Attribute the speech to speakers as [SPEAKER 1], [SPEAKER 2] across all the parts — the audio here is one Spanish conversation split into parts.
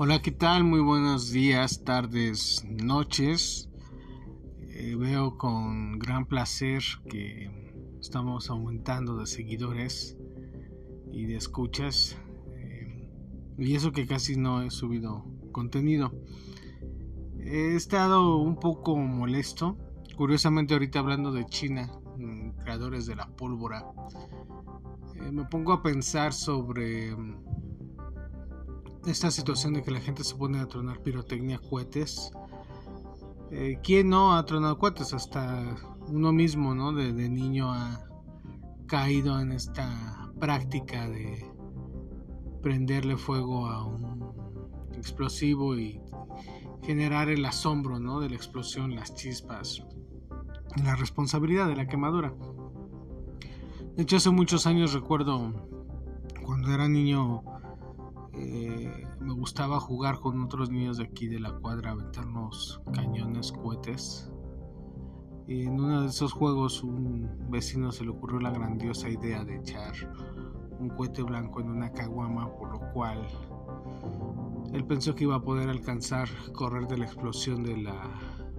[SPEAKER 1] Hola, ¿qué tal? Muy buenos días, tardes, noches. Eh, veo con gran placer que estamos aumentando de seguidores y de escuchas. Eh, y eso que casi no he subido contenido. He estado un poco molesto. Curiosamente ahorita hablando de China, mm, creadores de la pólvora, eh, me pongo a pensar sobre esta situación de que la gente se pone a tronar pirotecnia, cohetes. Eh, ¿Quién no ha tronado cohetes? Hasta uno mismo, ¿no? De, niño ha caído en esta práctica de prenderle fuego a un explosivo y generar el asombro, ¿no? De la explosión, las chispas, la responsabilidad de la quemadura. De hecho, hace muchos años recuerdo cuando era niño eh, me gustaba jugar con otros niños de aquí de la cuadra, aventarnos cañones, cohetes. Y en uno de esos juegos un vecino se le ocurrió la grandiosa idea de echar un cohete blanco en una caguama, por lo cual él pensó que iba a poder alcanzar correr de la explosión de la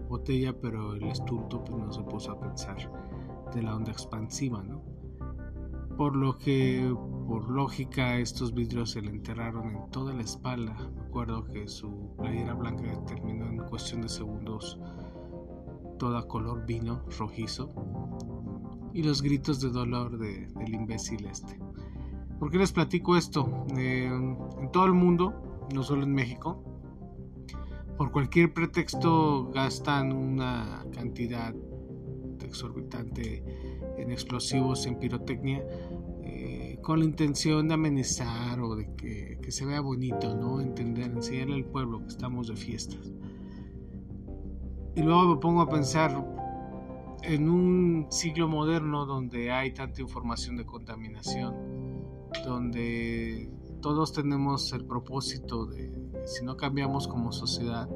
[SPEAKER 1] botella, pero el estulto pues, no se puso a pensar de la onda expansiva, ¿no? Por lo que por lógica estos vidrios se le enterraron en toda la espalda. Recuerdo que su playera blanca terminó en cuestión de segundos toda color vino rojizo y los gritos de dolor del imbécil este. ¿Por qué les platico esto? Eh, en todo el mundo, no solo en México, por cualquier pretexto gastan una cantidad exorbitante en explosivos, en pirotecnia, con la intención de amenizar o de que, se vea bonito, ¿no? Entender, enseñarle al pueblo que estamos de fiestas. Y luego me pongo a pensar en un siglo moderno donde hay tanta información de contaminación, donde todos tenemos el propósito de, si no cambiamos como sociedad,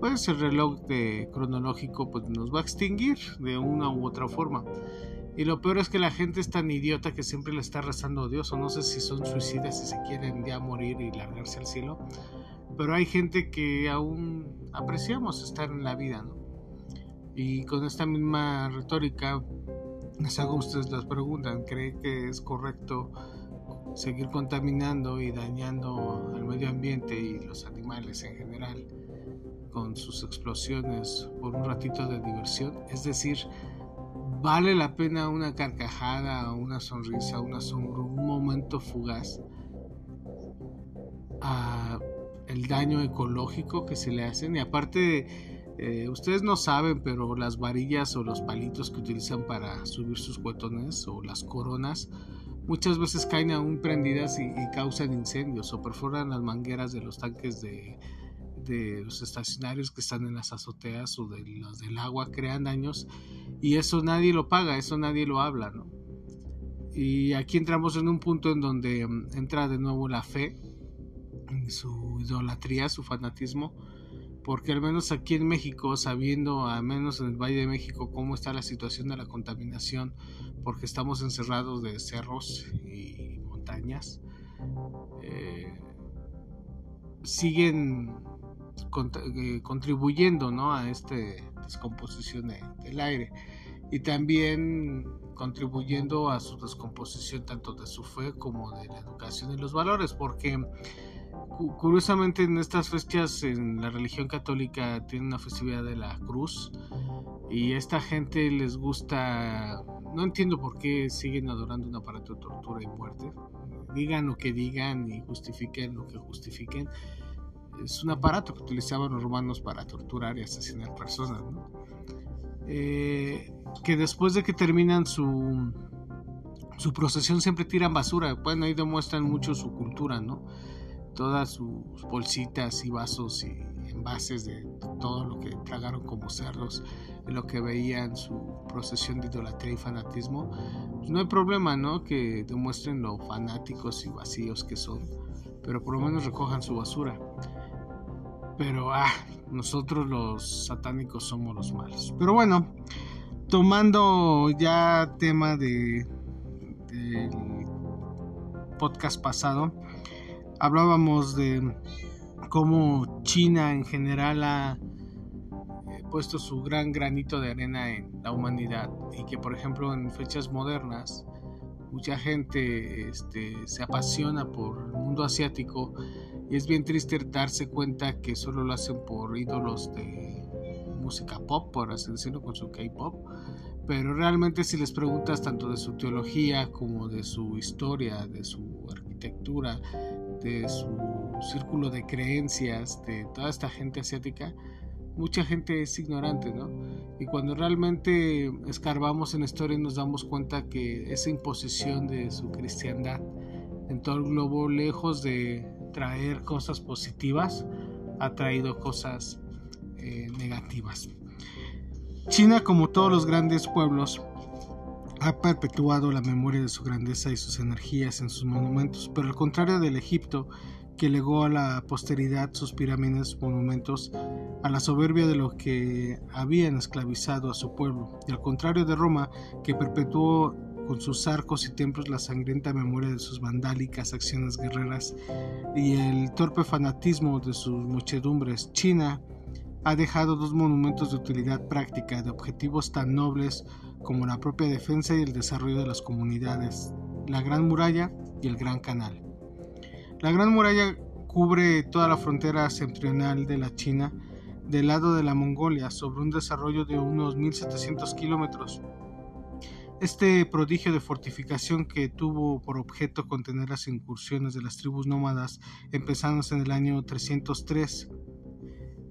[SPEAKER 1] pues el reloj de cronológico pues nos va a extinguir de una u otra forma. Y lo peor es que la gente es tan idiota que siempre le está rezando a Dios, o no sé si son suicidas y se quieren ya morir y largarse al cielo, pero hay gente que aún apreciamos estar en la vida, ¿no? Y con esta misma retórica, les hago ustedes las preguntas, ¿cree que es correcto seguir contaminando y dañando al medio ambiente y los animales en general con sus explosiones por un ratito de diversión? Es decir, vale la pena una carcajada, una sonrisa, un asombro, un momento fugaz a el daño ecológico que se le hacen. Y aparte eh, ustedes no saben pero las varillas o los palitos que utilizan para subir sus cuetones o las coronas muchas veces caen aún prendidas y causan incendios o perforan las mangueras de los tanques de, de los estacionarios que están en las azoteas o de los del agua crean daños y eso nadie lo paga, eso nadie lo habla, ¿no? Y aquí entramos en un punto en donde mm, entra de nuevo la fe, su idolatría, su fanatismo, porque al menos aquí en México, sabiendo, al menos en el Valle de México, cómo está la situación de la contaminación, porque estamos encerrados de cerros y montañas, eh, siguen eh, contribuyendo ¿no? a esta descomposición del aire y también contribuyendo a su descomposición tanto de su fe como de la educación y los valores porque curiosamente en estas fechas en la religión católica tiene una festividad de la cruz y esta gente les gusta no entiendo por qué siguen adorando un aparato de tortura y muerte digan lo que digan y justifiquen lo que justifiquen es un aparato que utilizaban los romanos para torturar y asesinar personas, eh, que después de que terminan su, su procesión siempre tiran basura. Bueno, ahí demuestran mucho su cultura, ¿no? Todas sus bolsitas y vasos y envases de todo lo que tragaron como cerdos, lo que veían su procesión de idolatría y fanatismo. No hay problema, ¿no? Que demuestren lo fanáticos y vacíos que son, pero por lo menos recojan su basura. Pero ah, nosotros los satánicos somos los malos. Pero bueno, tomando ya tema de del podcast pasado, hablábamos de cómo China en general ha eh, puesto su gran granito de arena en la humanidad y que por ejemplo en fechas modernas mucha gente este, se apasiona por el mundo asiático y es bien triste darse cuenta que solo lo hacen por ídolos de música pop, por así decirlo, con su K-pop. Pero realmente si les preguntas tanto de su teología como de su historia, de su arquitectura, de su círculo de creencias, de toda esta gente asiática, mucha gente es ignorante, ¿no? Y cuando realmente escarbamos en la historia nos damos cuenta que esa imposición de su cristiandad en todo el globo, lejos de traer cosas positivas, ha traído cosas eh, negativas. China, como todos los grandes pueblos, ha perpetuado la memoria de su grandeza y sus energías en sus monumentos, pero al contrario del Egipto, que legó a la posteridad sus pirámides, monumentos, a la soberbia de los que habían esclavizado a su pueblo, y al contrario de Roma, que perpetuó con sus arcos y templos la sangrienta memoria de sus vandálicas acciones guerreras y el torpe fanatismo de sus muchedumbres, China ha dejado dos monumentos de utilidad práctica, de objetivos tan nobles como la propia defensa y el desarrollo de las comunidades, la Gran Muralla y el Gran Canal. La Gran Muralla cubre toda la frontera septentrional de la China del lado de la Mongolia sobre un desarrollo de unos 1700 kilómetros. Este prodigio de fortificación que tuvo por objeto contener las incursiones de las tribus nómadas empezándose en el año 303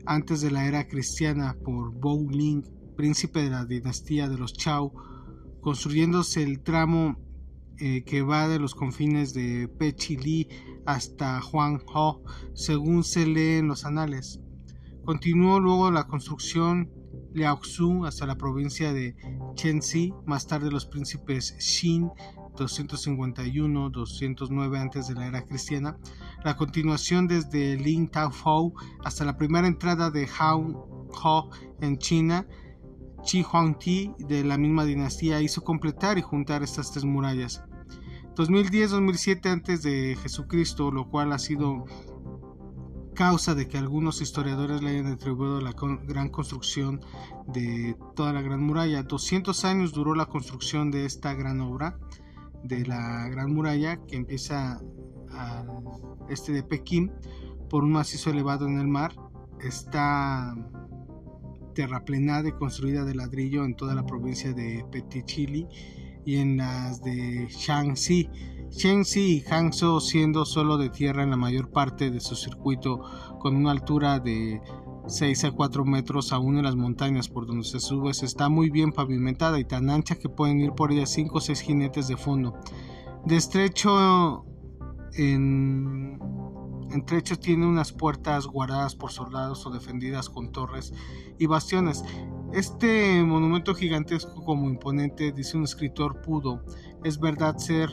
[SPEAKER 1] antes de la era cristiana por Bou Ling, príncipe de la dinastía de los Chao, construyéndose el tramo eh, que va de los confines de Pechili hasta Huangho, según se lee en los anales. Continuó luego la construcción Liaoxu hasta la provincia de Chenxi, más tarde los príncipes Xin 251-209 antes de la era cristiana, la continuación desde Lin Fou hasta la primera entrada de Hao en China, Qi Huangti de la misma dinastía hizo completar y juntar estas tres murallas. 2010-2007 antes de Jesucristo, lo cual ha sido causa de que algunos historiadores le hayan atribuido la gran construcción de toda la Gran Muralla. 200 años duró la construcción de esta gran obra de la Gran Muralla que empieza al este de Pekín por un macizo elevado en el mar. Está terraplenada y construida de ladrillo en toda la provincia de Chili y en las de Shaanxi. Shaanxi y Hangzhou siendo solo de tierra en la mayor parte de su circuito con una altura de 6 a 4 metros aún en las montañas por donde se sube está muy bien pavimentada y tan ancha que pueden ir por ella 5 o 6 jinetes de fondo. De estrecho en trecho tiene unas puertas guardadas por soldados o defendidas con torres y bastiones. Este monumento gigantesco como imponente, dice un escritor, pudo, es verdad, ser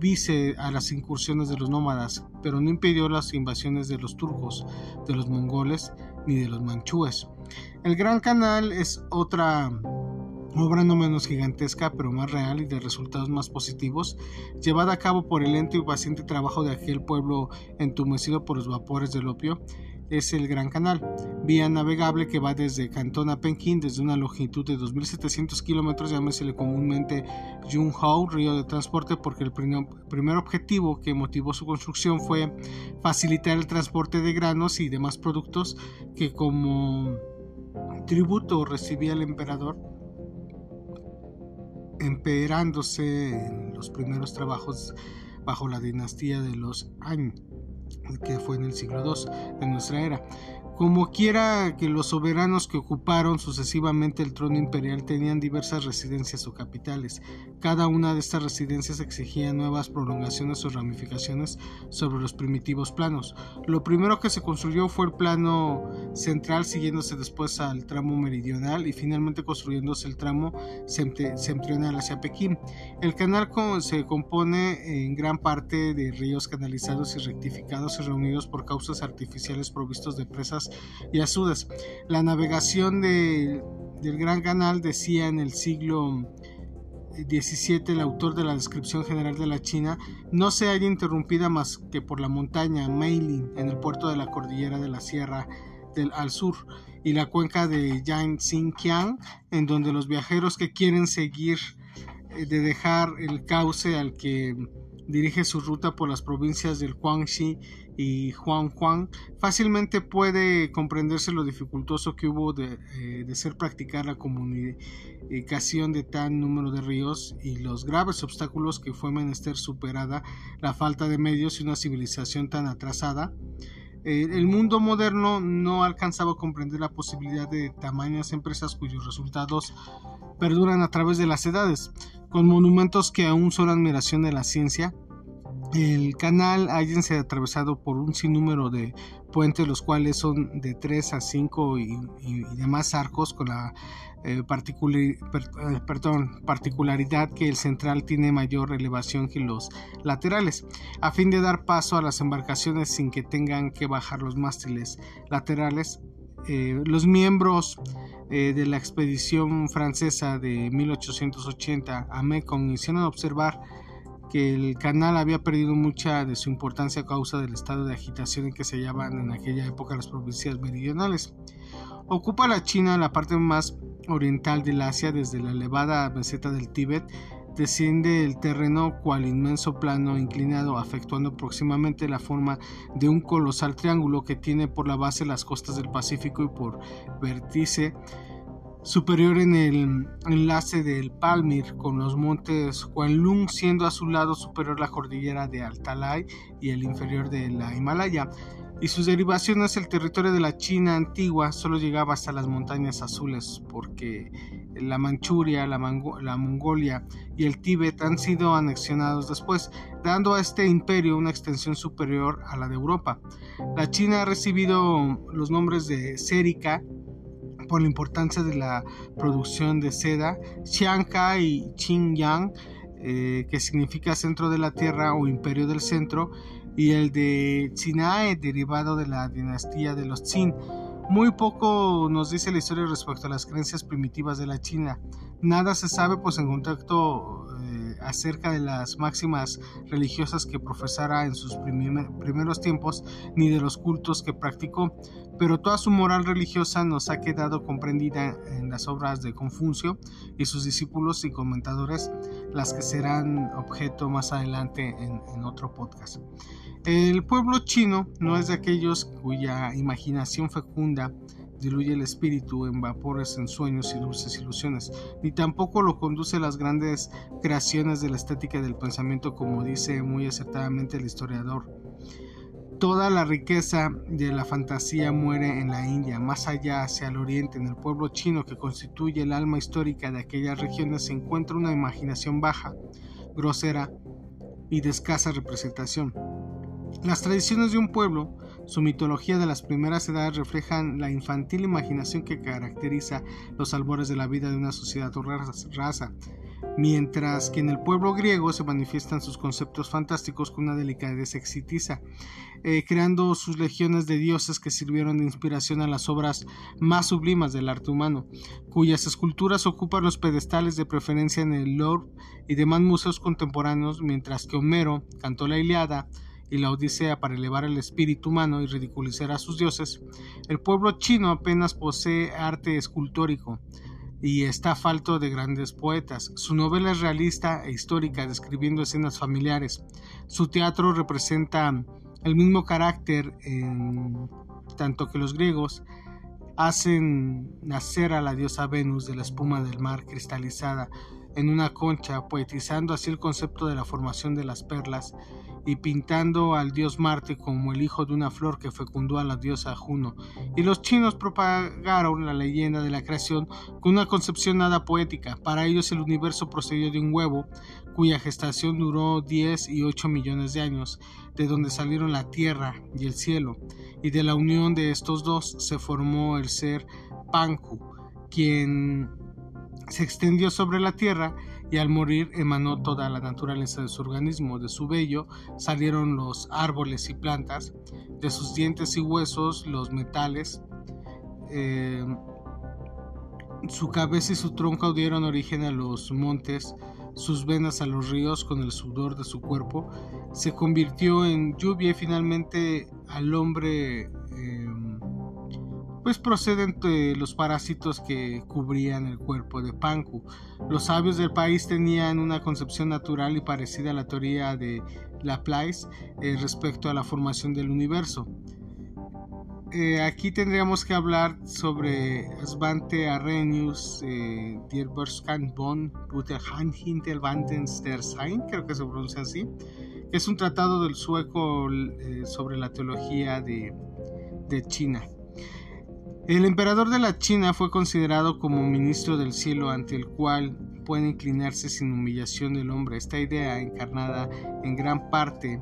[SPEAKER 1] vice a las incursiones de los nómadas, pero no impidió las invasiones de los turcos, de los mongoles ni de los manchúes. El Gran Canal es otra obra no menos gigantesca, pero más real y de resultados más positivos, llevada a cabo por el lento y paciente trabajo de aquel pueblo entumecido por los vapores del opio es el Gran Canal, vía navegable que va desde Cantón a Pekín desde una longitud de 2.700 kilómetros, llámesele comúnmente Junghao, río de transporte, porque el primer objetivo que motivó su construcción fue facilitar el transporte de granos y demás productos que como tributo recibía el emperador emperándose en los primeros trabajos bajo la dinastía de los Han que fue en el siglo II de nuestra era. Como quiera que los soberanos que ocuparon sucesivamente el trono imperial tenían diversas residencias o capitales, cada una de estas residencias exigía nuevas prolongaciones o ramificaciones sobre los primitivos planos. Lo primero que se construyó fue el plano central, siguiéndose después al tramo meridional y finalmente construyéndose el tramo septentrional hacia Pekín. El canal se compone en gran parte de ríos canalizados y rectificados y reunidos por causas artificiales provistos de presas y Azudas. La navegación del Gran Canal decía en el siglo 17, el autor de la descripción general de la China, no se halla interrumpida más que por la montaña Meilin en el puerto de la cordillera de la Sierra del al sur y la cuenca de Yangtze-Kiang, en donde los viajeros que quieren seguir eh, de dejar el cauce al que dirige su ruta por las provincias del Guangxi y Huanghuang, fácilmente puede comprenderse lo dificultoso que hubo de, eh, ser practicar la comunicación de tan número de ríos y los graves obstáculos que fue menester superada la falta de medios y una civilización tan atrasada. Eh, el mundo moderno no alcanzaba a comprender la posibilidad de tamañas empresas cuyos resultados perduran a través de las edades, con monumentos que aún son admiración de la ciencia, el canal se atravesado por un sinnúmero de puentes, los cuales son de 3 a 5 y, demás arcos, con la eh, eh, particularidad que el central tiene mayor elevación que los laterales, a fin de dar paso a las embarcaciones sin que tengan que bajar los mástiles laterales. Eh, los miembros de la expedición francesa de 1880 a Mekong hicieron observar que el canal había perdido mucha de su importancia a causa del estado de agitación en que se hallaban en aquella época las provincias meridionales. Ocupa la China la parte más oriental del Asia desde la elevada meseta del Tíbet desciende el terreno cual inmenso plano inclinado afectuando próximamente la forma de un colosal triángulo que tiene por la base las costas del Pacífico y por vértice superior en el enlace del Palmir con los montes Lung siendo a su lado superior la cordillera de Altalay y el inferior de la Himalaya, y sus derivaciones el territorio de la China antigua solo llegaba hasta las montañas azules, porque la Manchuria, la, Mongolia y el Tíbet han sido anexionados después, dando a este imperio una extensión superior a la de Europa. La China ha recibido los nombres de Sérica, por la importancia de la producción de seda, Xianka y Xinjiang, eh, que significa centro de la tierra o imperio del centro, y el de Chinae, derivado de la dinastía de los Qin. Muy poco nos dice la historia respecto a las creencias primitivas de la China. Nada se sabe, pues en contacto eh, acerca de las máximas religiosas que profesara en sus primeros tiempos, ni de los cultos que practicó pero toda su moral religiosa nos ha quedado comprendida en las obras de Confucio y sus discípulos y comentadores, las que serán objeto más adelante en, otro podcast. El pueblo chino no es de aquellos cuya imaginación fecunda diluye el espíritu en vapores, en sueños y dulces ilusiones, ni tampoco lo conduce a las grandes creaciones de la estética del pensamiento, como dice muy acertadamente el historiador Toda la riqueza de la fantasía muere en la India, más allá hacia el oriente, en el pueblo chino que constituye el alma histórica de aquellas regiones, se encuentra una imaginación baja, grosera y de escasa representación. Las tradiciones de un pueblo, su mitología de las primeras edades reflejan la infantil imaginación que caracteriza los albores de la vida de una sociedad o raza, mientras que en el pueblo griego se manifiestan sus conceptos fantásticos con una delicadeza exitiza, eh, creando sus legiones de dioses que sirvieron de inspiración a las obras más sublimas del arte humano, cuyas esculturas ocupan los pedestales de preferencia en el Louvre y demás museos contemporáneos, mientras que Homero cantó la Iliada, y la Odisea para elevar el espíritu humano y ridiculizar a sus dioses, el pueblo chino apenas posee arte escultórico, y está falto de grandes poetas. Su novela es realista e histórica, describiendo escenas familiares. Su teatro representa el mismo carácter en tanto que los griegos hacen nacer a la diosa Venus de la espuma del mar cristalizada en una concha, poetizando así el concepto de la formación de las perlas y pintando al dios Marte como el hijo de una flor que fecundó a la diosa Juno. Y los chinos propagaron la leyenda de la creación con una concepción nada poética. Para ellos el universo procedió de un huevo cuya gestación duró 10 y 8 millones de años, de donde salieron la tierra y el cielo, y de la unión de estos dos se formó el ser Panku, quien se extendió sobre la tierra y al morir emanó toda la naturaleza de su organismo. De su vello salieron los árboles y plantas, de sus dientes y huesos los metales. Eh, su cabeza y su tronco dieron origen a los montes sus venas a los ríos con el sudor de su cuerpo, se convirtió en lluvia y finalmente al hombre em, pues proceden de los parásitos que cubrían el cuerpo de Panku. Los sabios del país tenían una concepción natural y parecida a la teoría de Laplace eh, respecto a la formación del universo. Eh, aquí tendríamos que hablar sobre Svante Arrhenius, eh, von Hinterwandenstersein, creo que se pronuncia así, es un tratado del sueco eh, sobre la teología de China. El emperador de la China fue considerado como ministro del cielo ante el cual puede inclinarse sin humillación del hombre. Esta idea, encarnada en gran parte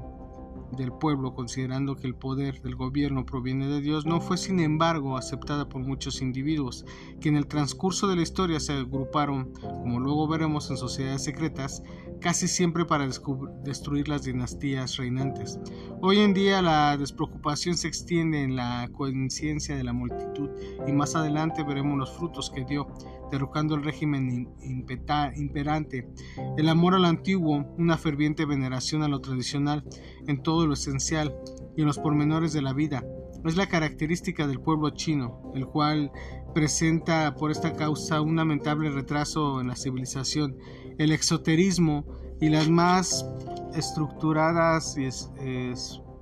[SPEAKER 1] del pueblo, considerando que el poder del gobierno proviene de Dios, no fue sin embargo aceptada por muchos individuos, que en el transcurso de la historia se agruparon, como luego veremos en sociedades secretas, casi siempre para destruir las dinastías reinantes. Hoy en día la despreocupación se extiende en la conciencia de la multitud y más adelante veremos los frutos que dio, derrocando el régimen imperante, el amor a lo antiguo, una ferviente veneración a lo tradicional en todo lo esencial y en los pormenores de la vida. Es la característica del pueblo chino, el cual presenta por esta causa un lamentable retraso en la civilización, el exoterismo y las más estructuradas y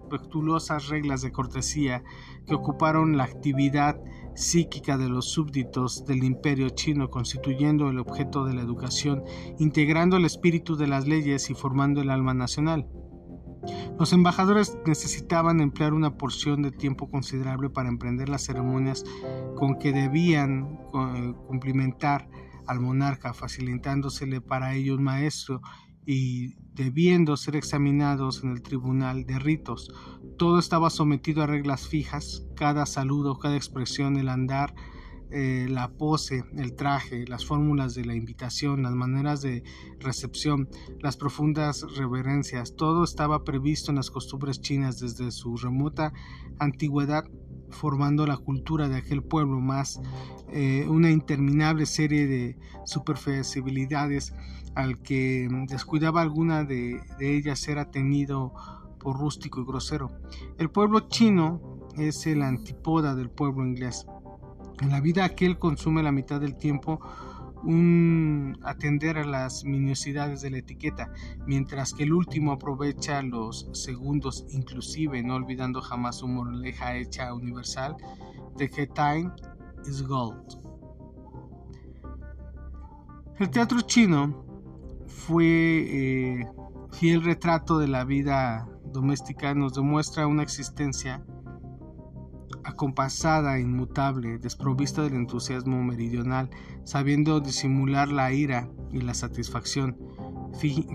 [SPEAKER 1] espectulosas reglas de cortesía que ocuparon la actividad psíquica de los súbditos del imperio chino, constituyendo el objeto de la educación, integrando el espíritu de las leyes y formando el alma nacional. Los embajadores necesitaban emplear una porción de tiempo considerable para emprender las ceremonias con que debían eh, cumplimentar al monarca, facilitándosele para ello un maestro y debiendo ser examinados en el tribunal de ritos. Todo estaba sometido a reglas fijas, cada saludo, cada expresión, el andar, eh, la pose, el traje, las fórmulas de la invitación, las maneras de recepción, las profundas reverencias, todo estaba previsto en las costumbres chinas desde su remota antigüedad formando la cultura de aquel pueblo más eh, una interminable serie de superficialidades al que descuidaba alguna de, de ellas era tenido por rústico y grosero. El pueblo chino es el antípoda del pueblo inglés. En la vida aquel consume la mitad del tiempo un atender a las minuosidades de la etiqueta, mientras que el último aprovecha los segundos inclusive, no olvidando jamás su moraleja hecha universal de que time is gold. El teatro chino fue eh, fiel retrato de la vida doméstica, nos demuestra una existencia acompasada, inmutable, desprovista del entusiasmo meridional, sabiendo disimular la ira y la satisfacción,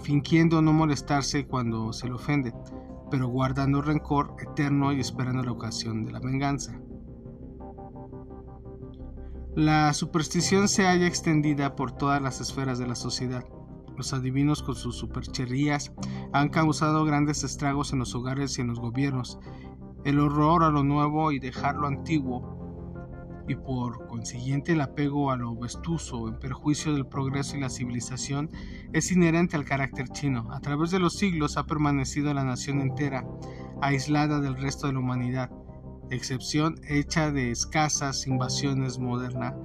[SPEAKER 1] fingiendo no molestarse cuando se le ofende, pero guardando rencor eterno y esperando la ocasión de la venganza. La superstición se halla extendida por todas las esferas de la sociedad. Los adivinos con sus supercherías han causado grandes estragos en los hogares y en los gobiernos, el horror a lo nuevo y dejar lo antiguo, y por consiguiente el apego a lo vestuoso en perjuicio del progreso y la civilización es inherente al carácter chino. A través de los siglos ha permanecido la nación entera, aislada del resto de la humanidad, excepción hecha de escasas invasiones modernas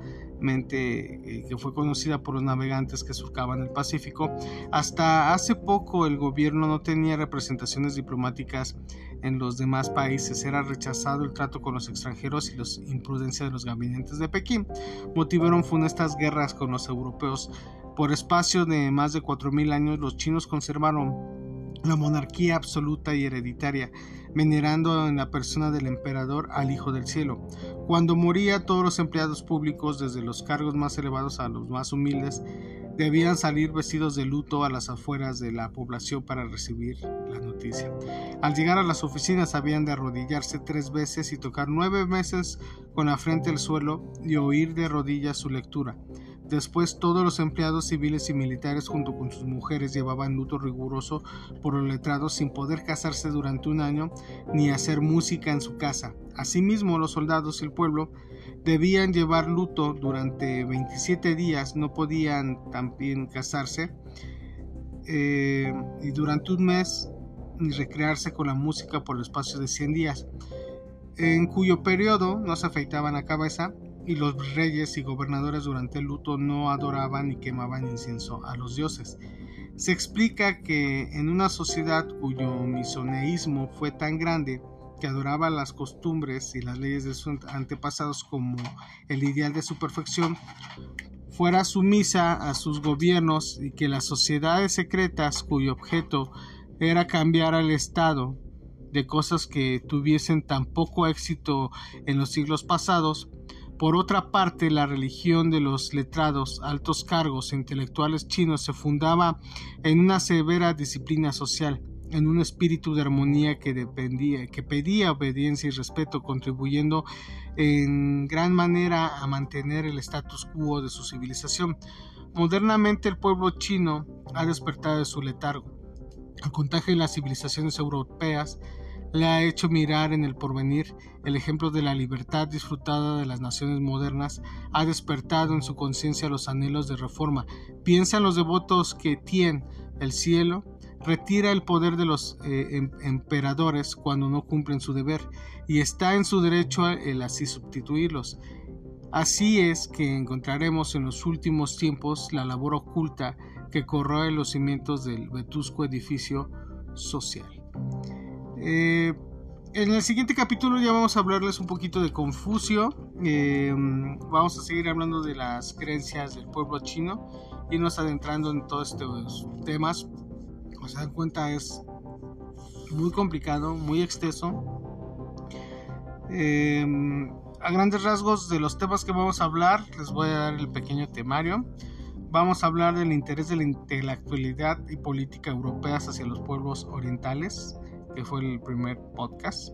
[SPEAKER 1] eh, que fue conocida por los navegantes que surcaban el Pacífico. Hasta hace poco el gobierno no tenía representaciones diplomáticas en los demás países. Era rechazado el trato con los extranjeros y las imprudencias de los gabinetes de Pekín. Motivaron funestas guerras con los europeos. Por espacio de más de 4.000 años los chinos conservaron la monarquía absoluta y hereditaria venerando en la persona del emperador al Hijo del Cielo. Cuando moría, todos los empleados públicos, desde los cargos más elevados a los más humildes, debían salir vestidos de luto a las afueras de la población para recibir la noticia. Al llegar a las oficinas habían de arrodillarse tres veces y tocar nueve meses con la frente al suelo y oír de rodillas su lectura. Después todos los empleados civiles y militares junto con sus mujeres llevaban luto riguroso por los letrados sin poder casarse durante un año ni hacer música en su casa. Asimismo los soldados y el pueblo debían llevar luto durante 27 días, no podían también casarse eh, y durante un mes y recrearse con la música por el espacio de 100 días, en cuyo periodo no se afeitaban la cabeza y los reyes y gobernadores durante el luto no adoraban ni quemaban incienso a los dioses. Se explica que en una sociedad cuyo misoneísmo fue tan grande que adoraba las costumbres y las leyes de sus antepasados como el ideal de su perfección, fuera sumisa a sus gobiernos y que las sociedades secretas cuyo objeto era cambiar al Estado de cosas que tuviesen tan poco éxito en los siglos pasados, por otra parte, la religión de los letrados, altos cargos e intelectuales chinos se fundaba en una severa disciplina social, en un espíritu de armonía que dependía, que pedía obediencia y respeto, contribuyendo en gran manera a mantener el status quo de su civilización. Modernamente el pueblo chino ha despertado de su letargo. El contagio de las civilizaciones europeas le ha hecho mirar en el porvenir el ejemplo de la libertad disfrutada de las naciones modernas, ha despertado en su conciencia los anhelos de reforma. Piensan los devotos que Tien, el cielo, retira el poder de los eh, em, emperadores cuando no cumplen su deber, y está en su derecho el así sustituirlos. Así es que encontraremos en los últimos tiempos la labor oculta que corroe los cimientos del vetusco edificio social. Eh, en el siguiente capítulo ya vamos a hablarles un poquito de Confucio. Eh, vamos a seguir hablando de las creencias del pueblo chino y nos adentrando en todos estos temas. Como se dan cuenta es muy complicado, muy extenso. Eh, a grandes rasgos de los temas que vamos a hablar, les voy a dar el pequeño temario. Vamos a hablar del interés de la intelectualidad y política europeas hacia los pueblos orientales que fue el primer podcast.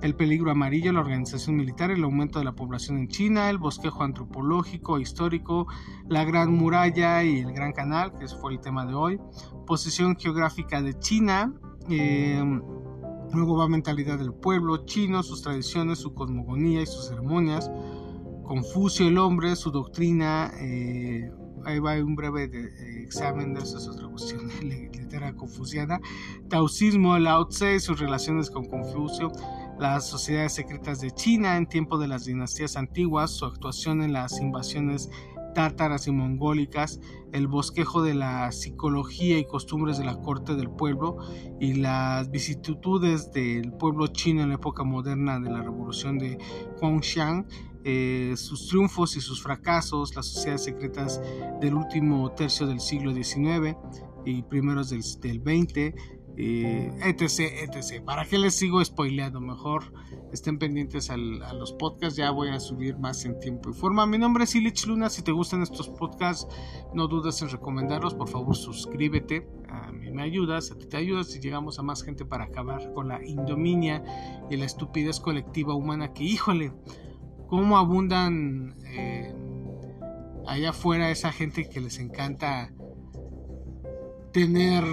[SPEAKER 1] El peligro amarillo, la organización militar, el aumento de la población en China, el bosquejo antropológico, histórico, la gran muralla y el gran canal, que fue el tema de hoy, posición geográfica de China, eh, luego va mentalidad del pueblo chino, sus tradiciones, su cosmogonía y sus ceremonias, Confucio el hombre, su doctrina, eh, ahí va un breve eh, examen de esa es otra cuestión de literatura confuciana, taoísmo, Lao Tse, sus relaciones con Confucio, las sociedades secretas de China en tiempo de las dinastías antiguas, su actuación en las invasiones tártaras y mongólicas, el bosquejo de la psicología y costumbres de la corte del pueblo y las vicisitudes del pueblo chino en la época moderna de la revolución de Huangshan eh, sus triunfos y sus fracasos, las sociedades secretas del último tercio del siglo XIX y primeros del, XX, eh, etc, etc. ¿Para qué les sigo spoileando? Mejor estén pendientes a los podcasts, ya voy a subir más en tiempo y forma. Mi nombre es Ilich Luna, si te gustan estos podcasts, no dudes en recomendarlos, por favor suscríbete, a mí me ayudas, a ti te ayudas si llegamos a más gente para acabar con la indominia y la estupidez colectiva humana que, híjole, cómo abundan eh, allá afuera esa gente que les encanta tener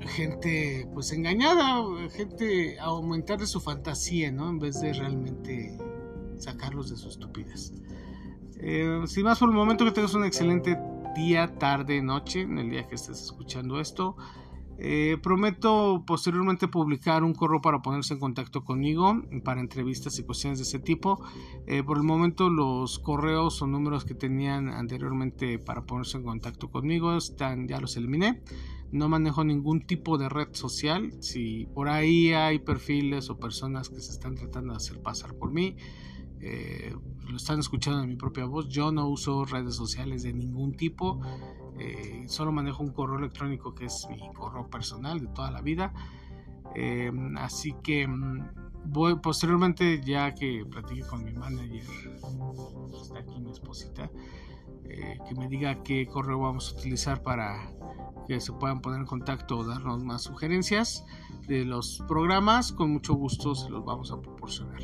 [SPEAKER 1] gente pues engañada, gente a aumentar de su fantasía, ¿no? En vez de realmente sacarlos de su estupidez. Eh, sin más por el momento que tengas un excelente día, tarde, noche, en el día que estés escuchando esto. Eh, prometo posteriormente publicar un correo para ponerse en contacto conmigo para entrevistas y cuestiones de ese tipo. Eh, por el momento los correos o números que tenían anteriormente para ponerse en contacto conmigo están, ya los eliminé. No manejo ningún tipo de red social. Si por ahí hay perfiles o personas que se están tratando de hacer pasar por mí, eh, lo están escuchando en mi propia voz. Yo no uso redes sociales de ningún tipo. Eh, solo manejo un correo electrónico que es mi correo personal de toda la vida. Eh, así que mm, voy posteriormente, ya que platiqué con mi manager, está aquí mi esposita, eh, que me diga qué correo vamos a utilizar para que se puedan poner en contacto o darnos más sugerencias de los programas. Con mucho gusto se los vamos a proporcionar.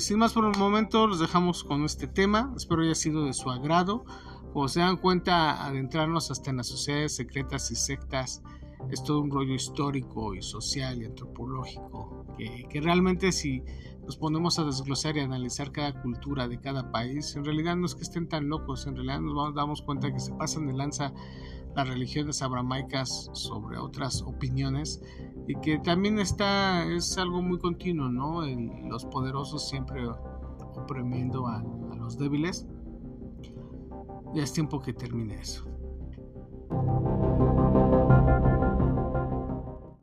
[SPEAKER 1] sin más por el momento, los dejamos con este tema. Espero haya sido de su agrado. Como se dan cuenta, adentrarnos hasta en las sociedades secretas y sectas es todo un rollo histórico y social y antropológico, que, que, realmente si nos ponemos a desglosar y analizar cada cultura de cada país, en realidad no es que estén tan locos, en realidad nos damos cuenta que se pasan de lanza las religiones abramaicas sobre otras opiniones y que también está es algo muy continuo, ¿no? los poderosos siempre oprimiendo a, los débiles. Ya es tiempo que termine eso.